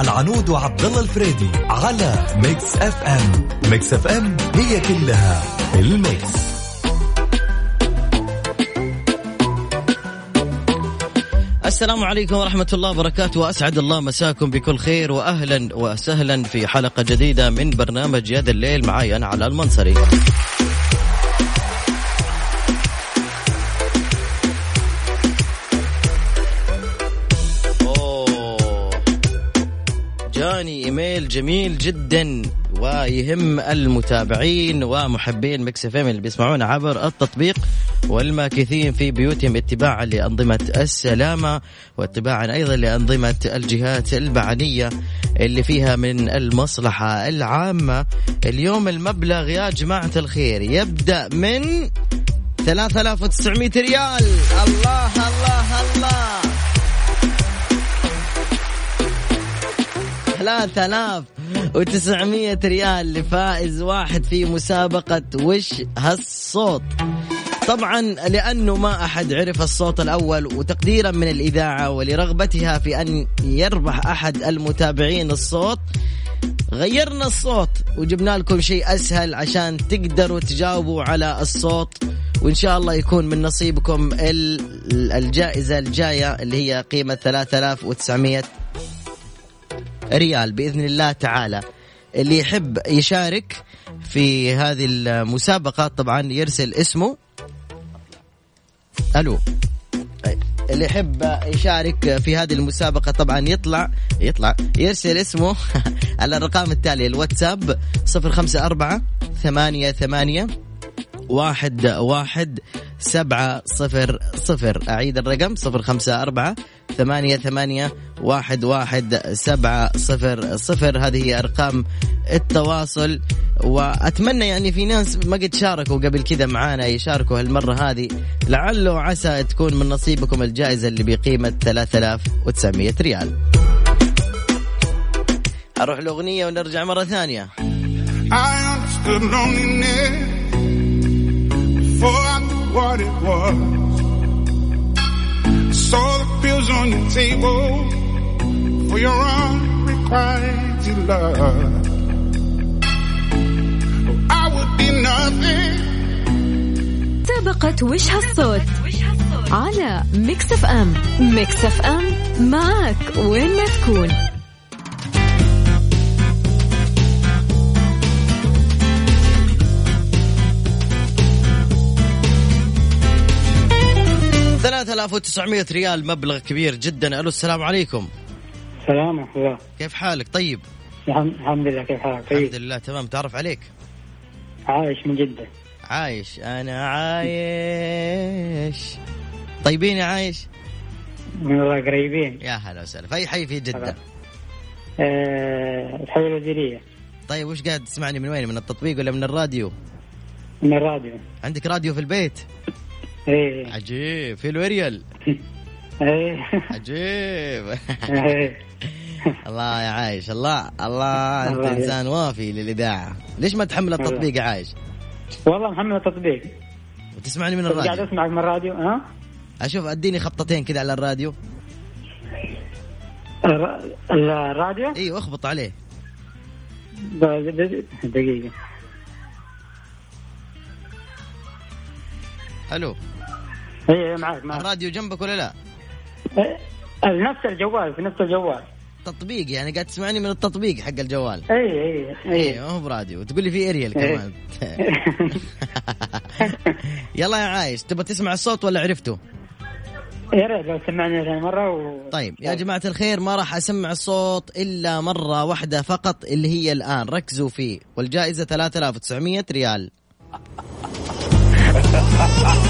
العنود وعبد الله الفريدي على Mix FM Mix FM هي كلها ال mix. السلام عليكم ورحمة الله وبركاته. وأسعد الله مساكم بكل خير وأهلا وسهلا في حلقة جديدة من برنامج يا ذا الليل معي أنا على المنصري. ايميل جميل جدا ويهم المتابعين ومحبين Mix FM اللي بيسمعونا عبر التطبيق والماكثين في بيوتهم اتباعا لأنظمة السلامة واتباعا أيضا لأنظمة الجهات المعنيه اللي فيها من المصلحة العامة. اليوم المبلغ يا جماعة الخير يبدأ من 3900 ريال. الله الله الله. 3900 ريال لفائز واحد في مسابقة وش هالصوت. طبعا لأنه ما أحد عرف الصوت الأول وتقديرا من الإذاعة ولرغبتها في أن يربح أحد المتابعين الصوت غيرنا الصوت وجبنا لكم شيء أسهل عشان تقدروا تجاوبوا على الصوت وإن شاء الله يكون من نصيبكم ال- الجائزة الجاية اللي هي قيمة 3900 ريال بإذن الله تعالى اللي يحب يشارك في هذه المسابقة طبعا يرسل اسمه ألو. اللي يحب يشارك في هذه المسابقة طبعا يطلع يطلع يرسل اسمه على الرقم التالي الواتساب صفر خمسة أربعة ثمانية ثمانية واحد واحد سبعة صفر صفر. أعيد الرقم صفر خمسة أربعة ثمانية ثمانية واحد واحد سبعة صفر صفر. هذه هي أرقام التواصل. وأتمنى يعني في ناس ما قد شاركوا قبل كذا معانا يشاركوا هالمرة هذه. لعله عسى تكون من نصيبكم الجائزة اللي بقيمة 3900 ريال. أروح الأغنية ونرجع مرة ثانية. I understood loneliness before I what it was. Saw the pills on your table for your unrequited love. I would be nothing. مسابقة وش هالصوت على Mix FM Mix FM معك وين ما تكون ثلاثة آلاف وتسعمية ريال مبلغ كبير جدا. ألو السلام عليكم. سلام ورحمة الله. كيف حالك؟ طيب. الحمد الحمد لله. كيف حالك؟ الحمد طيب لله تمام. تعرف عليك؟ عايش من جدة. عايش. أنا عايش. طيبين يا عايش؟ من الله قريبين. يا هلا وسهلا. في أي حي في جدة؟ هلا. آه، الحي الوزيرية. طيب وش قاعد تسمعني؟ من وين؟ من التطبيق ولا من الراديو؟ من الراديو. عندك راديو في البيت؟ إيه. عجيب. في الوريال. إيه. عجيب. إيه. الله يا عايش. الله الله أنت إنسان وافي للإذاعة. ليش ما تحمل التطبيق يا عايش؟ والله محمد التطبيق. وتسمعني من بس قاعد الراديو أسمعك من الراديو ها؟ أشوف أديني خبطتين كذا على الراديو. الر- الراديو؟ أيوه أخبط عليه. دقيقة. ألو. إيه إيه، معك معك الراديو جنبك ولا لا؟ إيه، نفس الجوال في نفس الجوال. تطبيق يعني قاعد تسمعني من التطبيق حق الجوال. إيه إيه إيه. ما هو براديو. تقول لي في اريال إيه. كمان يلا يا عايش تبغى تسمع الصوت ولا عرفته؟ يا ريت لو سمعني ثاني مرة و... طيب يا جماعة الخير ما راح أسمع الصوت إلا مرة واحدة فقط اللي هي الآن. ركزوا فيه. والجائزة 3900 ريال.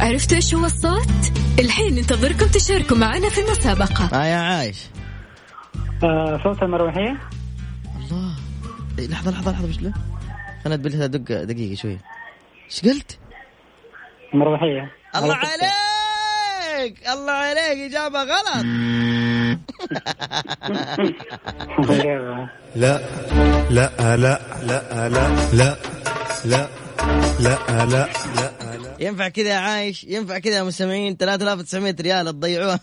عرفتوا إيش هو الصوت الحين ننتظركم تشاركوا معنا في المسابقة ها يا عايش آه، صوت المروحية الله إيه، لحظة لحظة لحظة وش له؟ خلنا ادق دق دقيقة شوية إيش قلت؟ المروحية الله عليك الله عليك إجابة غلط لا لا لا لا لا لا لا لا لا لا ينفع كذا يا عايش؟ ينفع كذا يا مستمعين؟ 3900 ريال تضيعوها.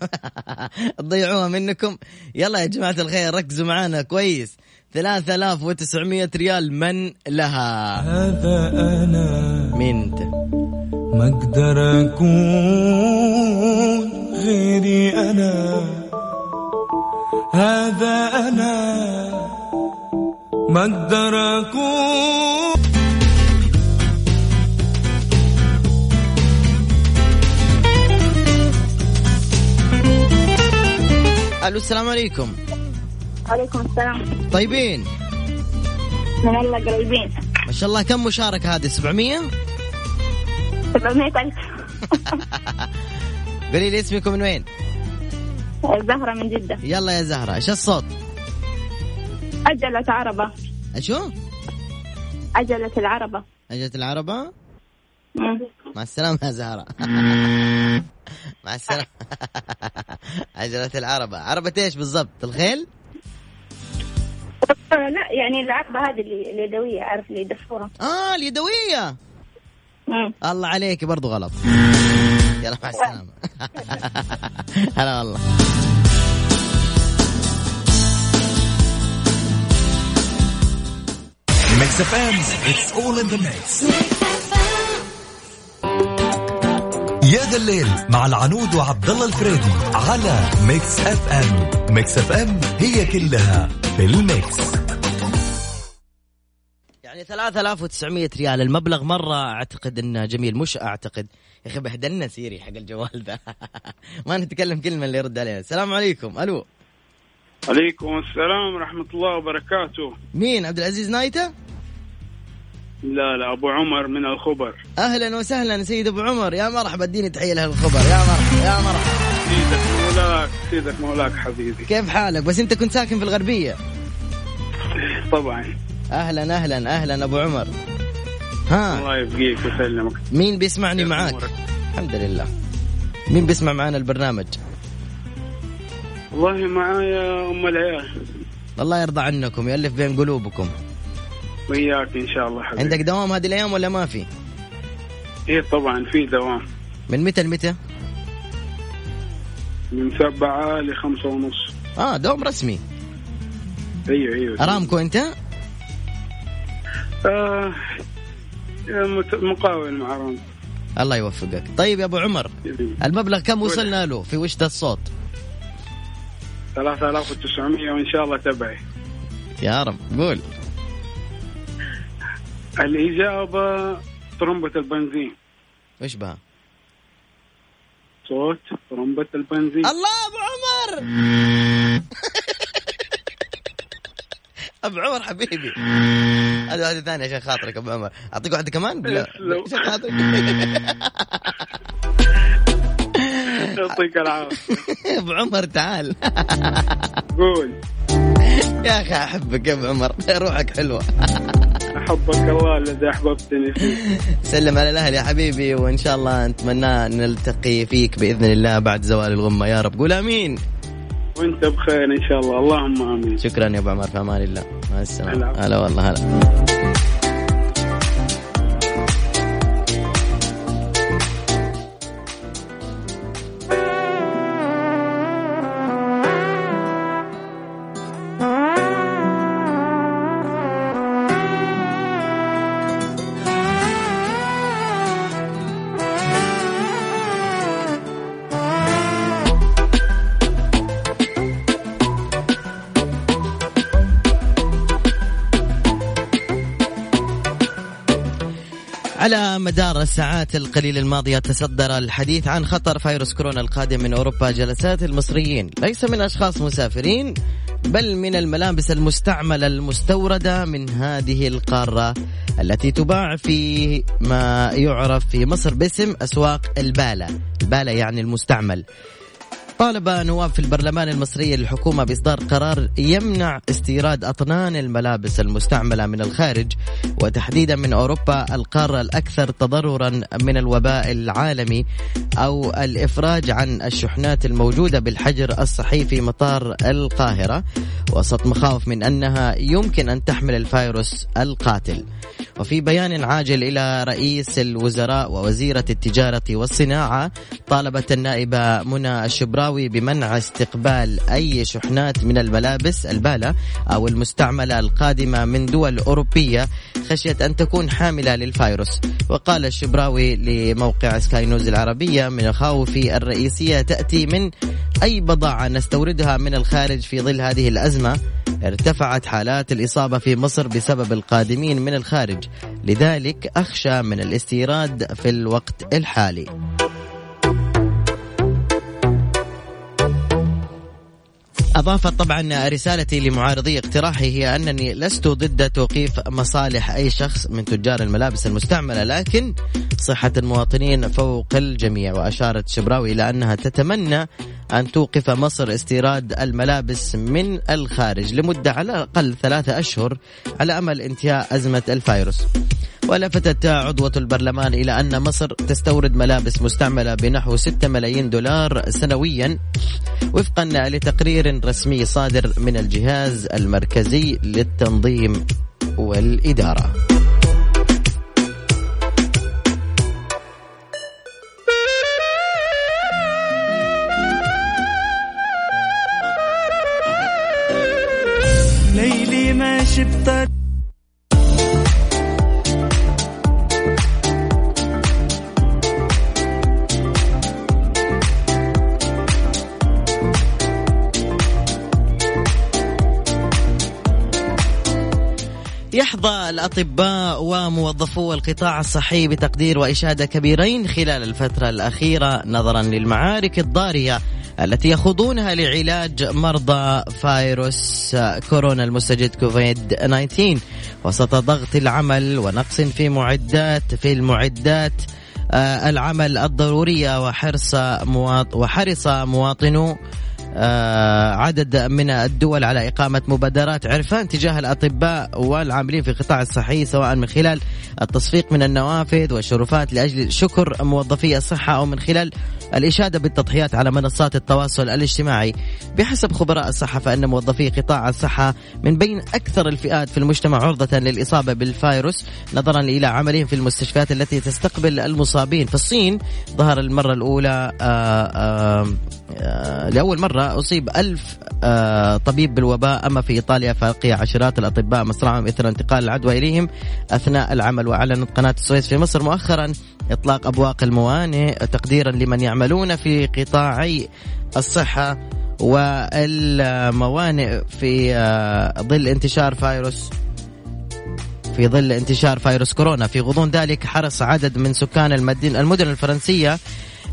تضيعوها منكم. يلا يا جماعة الخير ركزوا معانا كويس. 3900 ريال من لها. هذا أنا. مين أنت؟ ما أقدر أكون غيري أنا. هذا أنا. ما أقدر أكون ألو السلام عليكم. عليكم السلام. طيبين؟ من الله قريبين. ما شاء الله كم مشاركة هذه؟ 700 700 ألف. قولي لي اسمكم من وين؟ زهرة من جدة. يلا يا زهرة إيش الصوت؟ عجلة عربة. أشو؟ عجلة العربة. اجت العربة؟ مم. مع السلامة يا زهرة. مع السلامة. عجلة العربة. عربة إيش بالضبط؟ الخيل؟ لا يعني العربة هذه اللي اليدوية عارف اللي يدفوها. آه اليدوية. الله عليك برضو غلط. يلا مع السلامة. هلا والله. Mix FM it's all in the mix يا ذا الليل مع العنود وعبد الله الفريدي على Mix FM. Mix FM هي كلها في ال mix. يعني 3900 ريال. المبلغ مرة أعتقد إنه جميل مش أعتقد. يا أخي بهدلنا Siri حق الجوال ذا ما نتكلم كلمة اللي يرد علينا السلام عليكم. ألو. عليكم السلام ورحمة الله وبركاته. مين؟ عبد العزيز نايتة؟ لا لا أبو عمر من الخبر. أهلا وسهلا سيد أبو عمر. يا مرحبا اديني تحية لأهل الخبر. يا مرحبا يا مرحبا. سيدك مولاك سيدك مولاك حبيبي. كيف حالك؟ بس أنت كنت ساكن في الغربية. طبعا. أهلا أهلا أهلا أبو عمر. ها. الله يبقيك ويسلمك. مين بيسمعني معاك؟ أمورك؟ الحمد لله. مين بيسمع معانا البرنامج؟ والله معايا أم العيال. الله يرضى عنكم يألف بين قلوبكم. وياك إن شاء الله حبيبي. عندك دوام هذه الأيام ولا ما في؟ إيه طبعا في دوام. من متى لمتى؟ من سبعة لخمسة ونص. آه دوام رسمي. أيوه أيوه. ارامكو أنت؟ آه مقاول مع رام الله يوفقك. طيب يا أبو عمر المبلغ كم وصلنا له؟ في وشة الصوت؟ 3900 وإن شاء الله تبعي. يا رب قول. الإجابة طرمبة البنزين. وش بها صوت طرمبة البنزين. الله أبو عمر! أبو عمر حبيبي. هذا هذه ثانية عشان خاطرك أبو عمر. أعطيك واحدة كمان؟ بالله تسلم. عشان خاطرك. يعطيك العافية. أبو عمر تعال. قول. يا أخي أحبك يا أبو عمر. روحك حلوة. أحبك الله الذي أحببتني فيه. سلم على الأهل يا حبيبي وإن شاء الله نتمنى نلتقي فيك بإذن الله بعد زوال الغمة. يا رب قول آمين. وأنت بخير إن شاء الله. اللهم آمين. شكرا يا أبو عمر في أمان الله. مع السلامة. هلا والله هلا. على مدار الساعات القليلة الماضية تصدر الحديث عن خطر فيروس كورونا القادم من أوروبا. جلسات المصريين ليس من أشخاص مسافرين بل من الملابس المستعملة المستوردة من هذه القارة التي تباع في ما يعرف في مصر باسم أسواق البالة. البالة يعني المستعمل. طالب نواب في البرلمان المصري الحكومة بإصدار قرار يمنع استيراد أطنان الملابس المستعملة من الخارج وتحديدا من أوروبا القارة الأكثر تضررا من الوباء العالمي. أو الإفراج عن الشحنات الموجودة بالحجر الصحي في مطار القاهرة وسط مخاوف من أنها يمكن أن تحمل الفيروس القاتل. وفي بيان عاجل إلى رئيس الوزراء ووزيرة التجارة والصناعة طالبت النائبة منى الشبراوي بمنع استقبال أي شحنات من الملابس البالة أو المستعملة القادمة من دول أوروبية خشية أن تكون حاملة للفيروس. وقال الشبراوي لموقع سكاي نوز العربية من الخوف الرئيسية تأتي من أي بضاعة نستوردها من الخارج في ظل هذه الأزمة. ارتفعت حالات الإصابة في مصر بسبب القادمين من الخارج. لذلك أخشى من الاستيراد في الوقت الحالي. أضافت طبعا رسالتي لمعارضي اقتراحي هي أنني لست ضد توقيف مصالح أي شخص من تجار الملابس المستعملة لكن صحة المواطنين فوق الجميع وأشارت شبراوي إلى أنها تتمنى أن توقف مصر استيراد الملابس من الخارج لمدة على الأقل ثلاثة أشهر على أمل انتهاء أزمة الفيروس. ولفتت عضوة البرلمان إلى أن مصر تستورد ملابس مستعملة بنحو 6 ملايين دولار سنويا وفقا لتقرير رسمي صادر من الجهاز المركزي للتنظيم والإدارة. ليلي يحظى الأطباء وموظفو القطاع الصحي بتقدير وإشادة كبيرين خلال الفترة الأخيرة نظرا للمعارك الضارية التي يخوضونها لعلاج مرضى فيروس كورونا المستجد كوفيد 19 وسط ضغط العمل ونقص في معدات في المعدات آه، العمل الضرورية وحرص مواط وحرص مواطنو عدد من الدول على إقامة مبادرات عرفان تجاه الأطباء والعاملين في القطاع الصحي سواء من خلال التصفيق من النوافذ والشرفات لأجل شكر موظفي الصحة أو من خلال الإشادة بالتضحيات على منصات التواصل الاجتماعي. بحسب خبراء الصحة فإن موظفي قطاع الصحة من بين أكثر الفئات في المجتمع عرضة للإصابة بالفيروس نظرا إلى عملهم في المستشفيات التي تستقبل المصابين. في الصين ظهر المرة الأولى آآ آآ آآ لأول مرة أصيب ألف آه، طبيب بالوباء أما في إيطاليا فلقي عشرات الأطباء مصرعهم إثر انتقال العدوى إليهم أثناء العمل. وأعلنت قناة السويس في مصر مؤخرا إطلاق أبواق الموانئ تقديرا لمن يعملون في قطاعي الصحة والموانئ في آه، ظل انتشار فيروس في ظل انتشار فيروس كورونا. في غضون ذلك حرص عدد من سكان المدن الفرنسية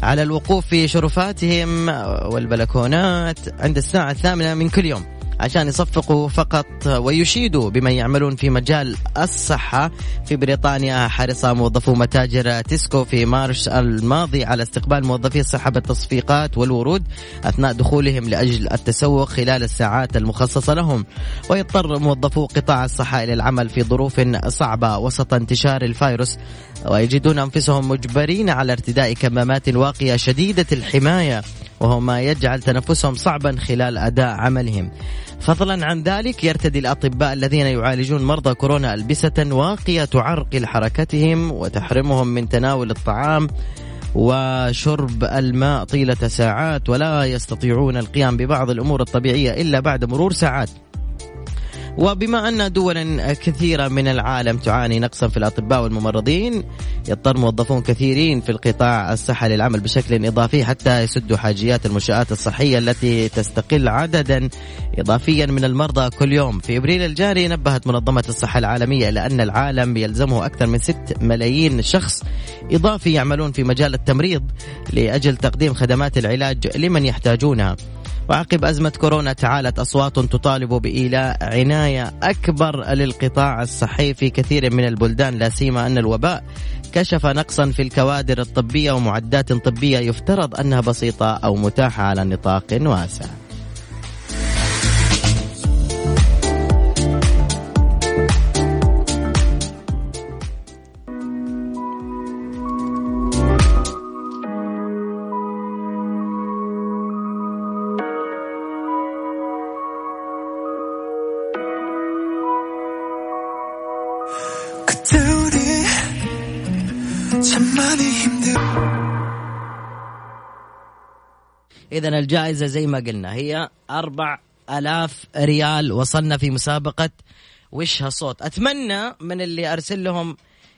على الوقوف في شرفاتهم والبلكونات عند الساعة الثامنة من كل يوم. عشان يصفقوا فقط ويشيدوا بمن يعملون في مجال الصحة. في بريطانيا حرص موظفو متاجر تيسكو في مارش الماضي على استقبال موظفي الصحة بالتصفيقات والورود أثناء دخولهم لأجل التسوق خلال الساعات المخصصة لهم. ويضطر موظفو قطاع الصحة إلى العمل في ظروف صعبة وسط انتشار الفيروس. ويجدون أنفسهم مجبرين على ارتداء كمامات واقية شديدة الحماية. وهو ما يجعل تنفسهم صعبا خلال أداء عملهم. فضلا عن ذلك يرتدي الأطباء الذين يعالجون مرضى كورونا ألبسة واقية تعرقل حركتهم وتحرمهم من تناول الطعام وشرب الماء طيلة ساعات ولا يستطيعون القيام ببعض الأمور الطبيعية إلا بعد مرور ساعات. وبما أن دول كثيرة من العالم تعاني نقصا في الأطباء والممرضين يضطر موظفون كثيرين في القطاع الصحي للعمل بشكل إضافي حتى يسدوا حاجيات المنشآت الصحية التي تستقل عددا إضافيا من المرضى كل يوم. في إبريل الجاري نبهت منظمة الصحة العالمية إلى أن العالم يلزمه أكثر من 6 ملايين شخص إضافي يعملون في مجال التمريض لأجل تقديم خدمات العلاج لمن يحتاجونها. وعقب أزمة كورونا تعالت أصوات تطالب بإيلاء عناية أكبر للقطاع الصحي في كثير من البلدان لا سيما أن الوباء كشف نقصا في الكوادر الطبية ومعدات طبية يفترض أنها بسيطة أو متاحة على نطاق واسع. إذا الجائزة زي ما قلنا هي أربع ألاف ريال وصلنا في مسابقة وش هالصوت أتمنى من اللي أرسل لهم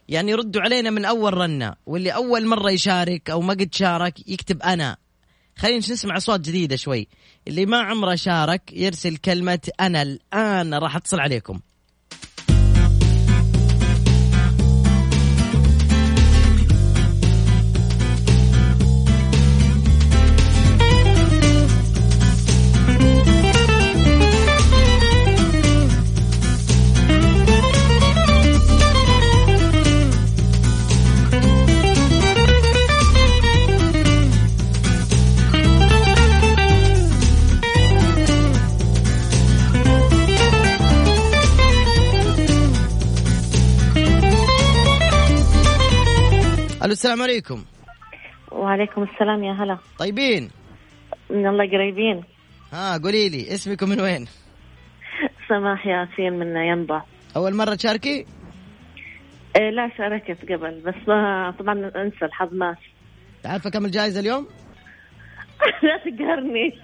يعني يردوا علينا من أول رنة واللي أول مرة يشارك أو ما قد شارك يكتب أنا. خلينا نسمع أصوات جديدة شوي. اللي ما عمره شارك يرسل كلمة أنا. الآن راح أتصل عليكم. ألو السلام عليكم. وعليكم السلام يا هلا. طيبين؟ من الله قريبين. ها قولي لي اسمكم من وين؟ سماح ياسين من ينبع. أول مرة تشاركي؟ إيه لا شاركت قبل بس ما طبعا أنسى الحظ ماس عارفة كم الجائزة اليوم؟ لا تقهرني.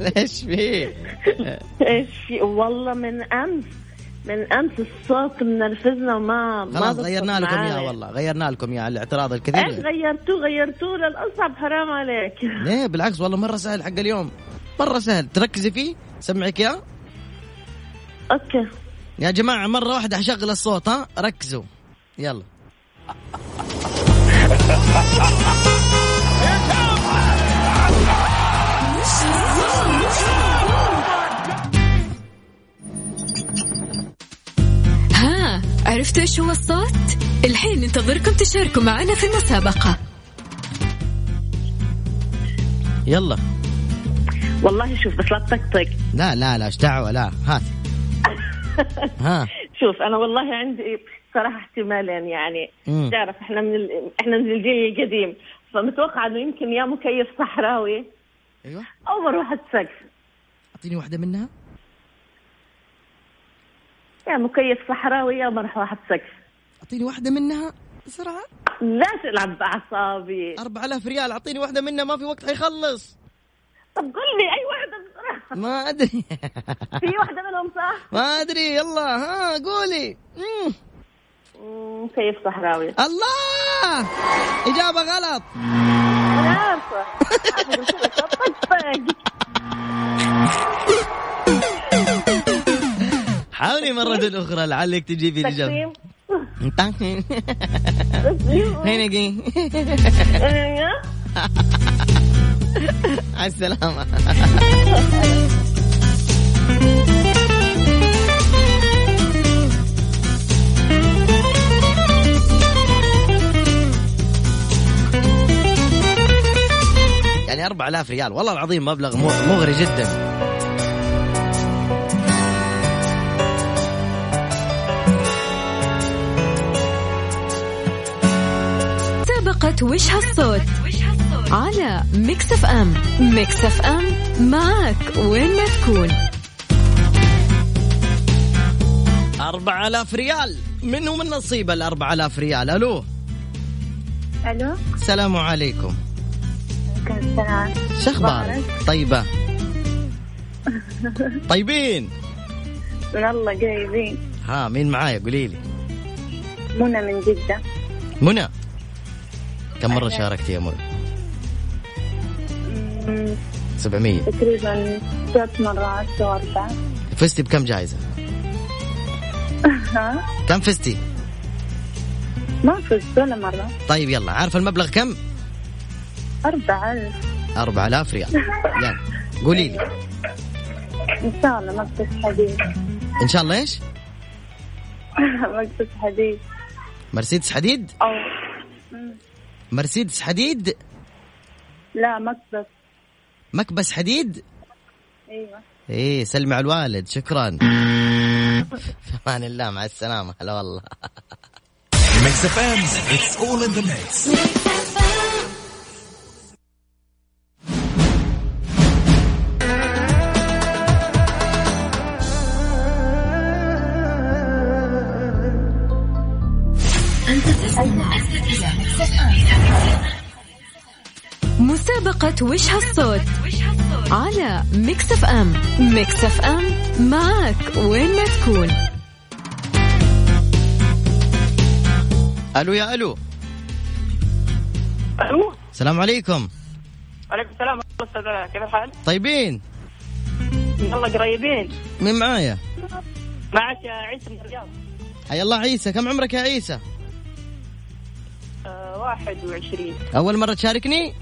ليش فيه إيش في- والله من أمس. من أمس الصوت منرفزنا وما ما خلاص ضبط غيرنا لكم. اياه والله غيرنا لكم اياه الاعتراض إيش الكثير غيرتوه غيرتوه للأصعب حرام عليك. ليه بالعكس والله مرة سهل حق اليوم مرة سهل. تركزي فيه سمعك اياه أوكي. يا جماعة مرة واحدة حشغل الصوت ها؟ ركزوا. يلا. عرفتوا إيش هو الصوت؟ الحين ننتظركم تشاركوا معنا في المسابقة. يلا. والله شوف بس لا تطقطق. لا لا لا إيش دعوة؟ لا هات. ها. شوف أنا والله عندي صراحة احتمالين يعني. مم. تعرف إحنا من ال... إحنا من الجيل القديم. فمتوقع إنه يمكن يا مكيف صحراوي أيوه. أو مروحة سقف. أعطيني واحدة منها. يا مكيف صحراوي يا مروحه سقف أعطيني واحدة منها. بسرعة. لا تلعب بأعصابي. 4000 ريال أعطيني واحدة منها ما في وقت حيخلص. طب قل لي أي واحدة بصراحه ما أدري. في واحدة منهم صح؟ ما أدري يلا ها قولي. مم. مكيف صحراوي؟ الله! إجابة غلط. عارفه عارفة حاولي مرة أخرى لعلك تجيبي الإجابة تقسيم. هنا جي أيوة. على السلامة. يعني 4000 ريال والله العظيم مبلغ مغري جدا. مسابقة وش هالصوت؟ على ميكس اف ام. ميكس اف ام معك وين ما تكون. 4000 ريال. منو من نصيب ال 4000 ريال؟ ألو. ألو. السلام عليكم. عليكم السلام. شخبارك طيبة. طيبين. من الله قريبين. ها مين معايا؟ قولي لي منى من جدة. منى. كم مرة شاركتي يا منى مم، 700 تقريبا ثلاث مرات أو أربع فزتي بكم جائزة؟ ها؟ كم فزتي ما فزت ولا مرة. طيب يلا عارف المبلغ كم؟ أربعة. ألف 4000 ريال. يلا قولي لي. إن شاء الله مقصد حديد إن شاء الله إيش؟ مقصد حديد مرسيدس حديد؟ أو. مرسيدس حديد؟ لا مقصد مكبس حديد؟ أيوه. إيه سلمي على الوالد شكرا. في أمان الله مع السلامة. هلا والله. وش هالصوت على ميكس اف ام. ميكس اف ام معك وين ما تكون. ألو يا ألو. ألو. السلام عليكم. عليكم السلام أستاذ كيف الحال؟ طيبين. يلا قريبين. مين معايا؟ معك يا عيسى من الرياض. حيا الله عيسى كم عمرك يا عيسى؟ آه 21 أول مرة تشاركني؟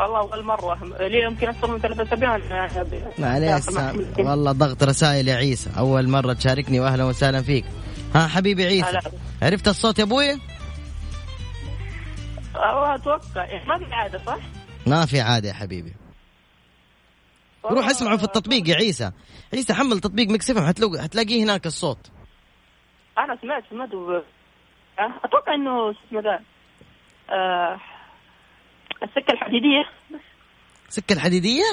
والله أول مرة. لي يمكن أكثر من ثلاث أسابيع؟ معليش والله ضغط رسائل يا عيسى. أول مرة تشاركني واهلا وسهلا فيك. ها حبيبي عيسى. هلا. عرفت الصوت يا أبوي؟ والله أتوقع. ما في عادة صح؟ ما في عادة يا حبيبي. روح اسمعه في التطبيق يا عيسى. عيسى حمل تطبيق ميكس حتلاقيه هناك الصوت. أنا سمعت سمعت و... أتوقع إنه اسمه ذا السكة الحديدية. سكة الحديدية؟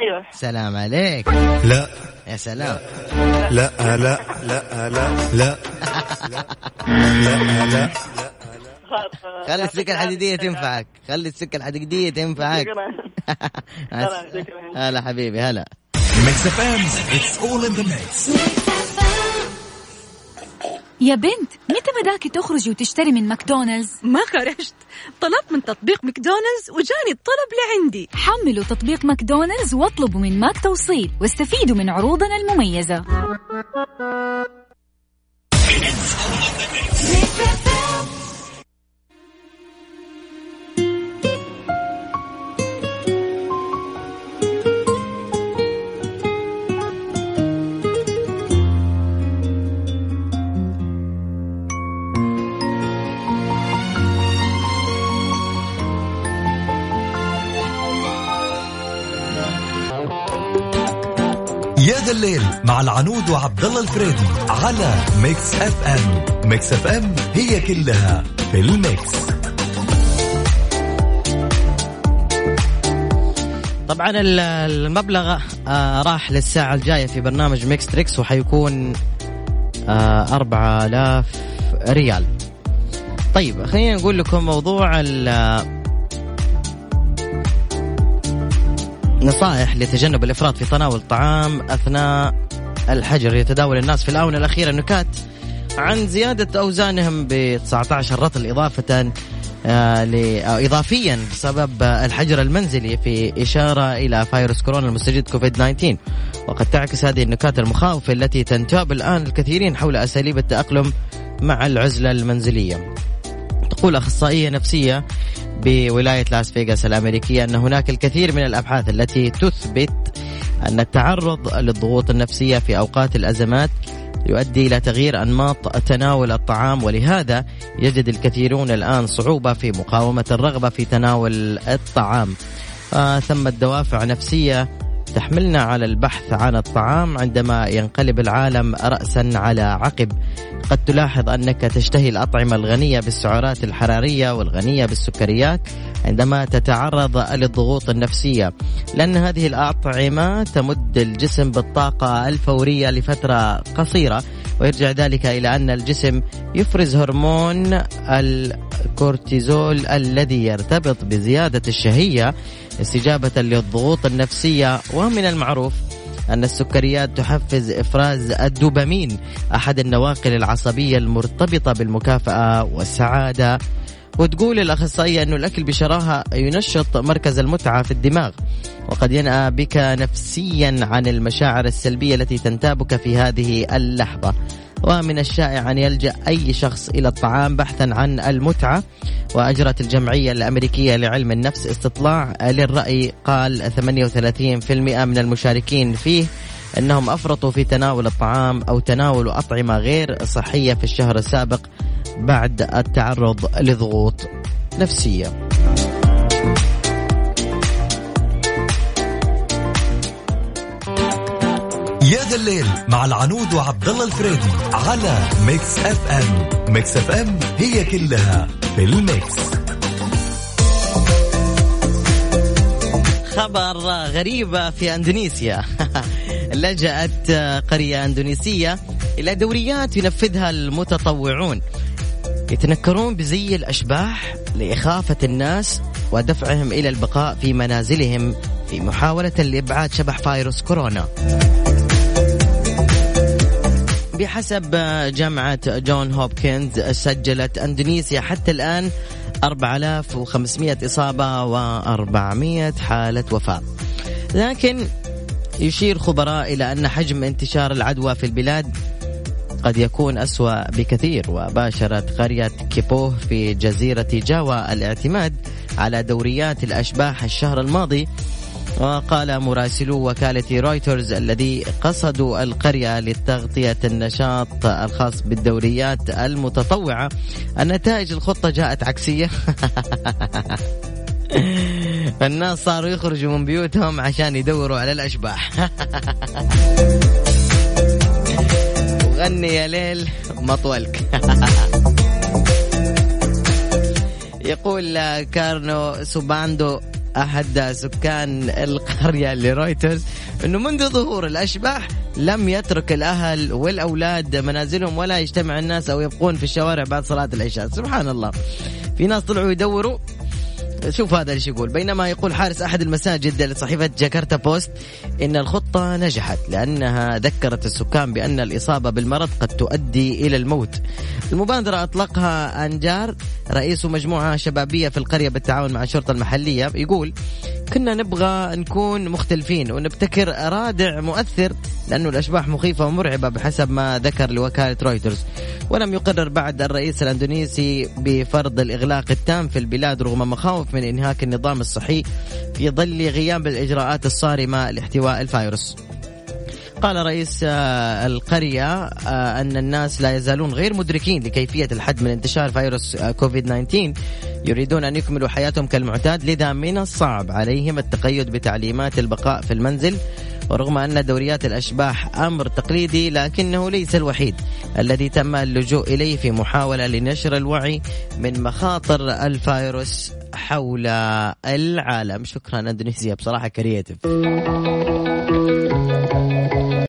أيوه. سلام عليك. لا. يا سلام. لا لا لا لا لا لا. لا آه، خلي السكة الحديدية تنفعك. خلي السكة الحديدية تنفعك. هلا حبيبي هلا. ميكس اف ام it's all in the mix يا بنت متى أمداكي تخرجي وتشتري من ماكدونالدز؟ ما خرجت. طلبت من تطبيق ماكدونالدز وجاني الطلب لعندي. حملوا تطبيق ماكدونالدز واطلبوا من ماك توصيل واستفيدوا من عروضنا المميزة. يا ذا الليل مع العنود وعبد الله الفريدي على ميكس اف ام. ميكس اف ام هي كلها في ال mix. طبعا ال- المبلغ آه، راح للساعة الجاية في برنامج ميكس تريكس وحيكون آه، 4000 ريال. طيب خلينا نقول لكم موضوع ال- نصائح لتجنب الإفراط في تناول الطعام أثناء الحجر. يتداول الناس في الآونة الأخيرة نكات عن زيادة أوزانهم ب 19 رطل إضافة آه، ل- آه، إضافيا بسبب الحجر المنزلي في إشارة إلى فيروس كورونا المستجد كوفيد 19 وقد تعكس هذه النكات المخاوف التي تنتاب الآن الكثيرين حول أساليب التأقلم مع العزلة المنزلية. تقول أخصائية نفسية بولاية لاس فيغاس الأمريكية أن هناك الكثير من الأبحاث التي تثبت أن التعرض للضغوط النفسية في أوقات الأزمات يؤدي إلى تغيير أنماط تناول الطعام ولهذا يجد الكثيرون الآن صعوبة في مقاومة الرغبة في تناول الطعام. آه ثمة دوافع نفسية تحملنا على البحث عن الطعام عندما ينقلب العالم رأسا على عقب. قد تلاحظ أنك تشتهي الأطعمة الغنية بالسعرات الحرارية والغنية بالسكريات عندما تتعرض للضغوط النفسية. لأن هذه الأطعمة تمد الجسم بالطاقة الفورية لفترة قصيرة ويرجع ذلك إلى أن الجسم يفرز هرمون الكورتيزول الذي يرتبط بزيادة الشهية استجابة للضغوط النفسية ومن المعروف أن السكريات تحفز إفراز الدوبامين أحد النواقل العصبية المرتبطة بالمكافأة والسعادة. وتقول الأخصائية أنه الأكل بشراهة ينشط مركز المتعة في الدماغ. وقد ينأى بك نفسيا عن المشاعر السلبية التي تنتابك في هذه اللحظة. ومن الشائع أن يلجأ أي شخص إلى الطعام بحثا عن المتعة وأجرت الجمعية الأمريكية لعلم النفس. استطلاع للرأي قال 38% من المشاركين فيه أنهم أفرطوا في تناول الطعام أو تناول أطعمة غير صحية في الشهر السابق بعد التعرض لضغوط نفسية. يا ذا الليل مع العنود وعبد الله الفريدي على ميكس اف ام. ميكس اف ام هي كلها في ال mix. خبر غريب في اندونيسيا. لجأت قرية اندونيسية إلى دوريات ينفذها المتطوعون. يتنكرون بزي الأشباح لإخافة الناس ودفعهم إلى البقاء في منازلهم في محاولة لإبعاد شبح فيروس كورونا. بحسب جامعة جون هوبكنز سجلت أندونيسيا حتى الآن 4500 إصابة و400 حالة وفاة. لكن يشير خبراء إلى أن حجم انتشار العدوى في البلاد قد يكون أسوأ بكثير وباشرت قرية كيبوه في جزيرة جاوا الاعتماد على دوريات الأشباح الشهر الماضي وقال مراسلو وكالة رويترز الذي قصدوا القرية لتغطية النشاط الخاص بالدوريات المتطوعة. أن نتائج الخطة جاءت عكسية. الناس صاروا يخرجوا من بيوتهم عشان يدوروا على الأشباح. وغني يا ليل مطولك. يقول كارنو سوباندو أحد سكان القرية لرويترز إنه منذ ظهور الأشباح لم يترك الأهل والأولاد منازلهم ولا يجتمع الناس أو يبقون في الشوارع بعد صلاة العشاء. سبحان الله. في ناس طلعوا يدوروا شوف هذا إيش يقول بينما يقول حارس أحد المساجد لصحيفة جاكرتا بوست إن الخطة نجحت لأنها ذكرت السكان بأن الإصابة بالمرض قد تؤدي إلى الموت. المبادرة أطلقها أنجار رئيس مجموعة شبابية في القرية بالتعاون مع الشرطة المحلية يقول كنا نبغى نكون مختلفين ونبتكر رادع مؤثر لأنه الأشباح مخيفة ومرعبة بحسب ما ذكر لوكالة رويترز ولم يقرر بعد الرئيس الأندونيسي بفرض الإغلاق التام في البلاد رغم مخاوف من إنهاك النظام الصحي في ظل غياب الإجراءات الصارمة لاحتواء الفيروس. قال رئيس آه، القرية آه، أن الناس لا يزالون غير مدركين لكيفية الحد من انتشار فيروس آه، كوفيد 19 يريدون أن يكملوا حياتهم كالمعتاد لذا من الصعب عليهم التقيد بتعليمات البقاء في المنزل ورغم أن دوريات الأشباح أمر تقليدي لكنه ليس الوحيد الذي تم اللجوء إليه في محاولة لنشر الوعي من مخاطر الفيروس حول العالم. شكرا أندونيسيا بصراحة كرياتيف.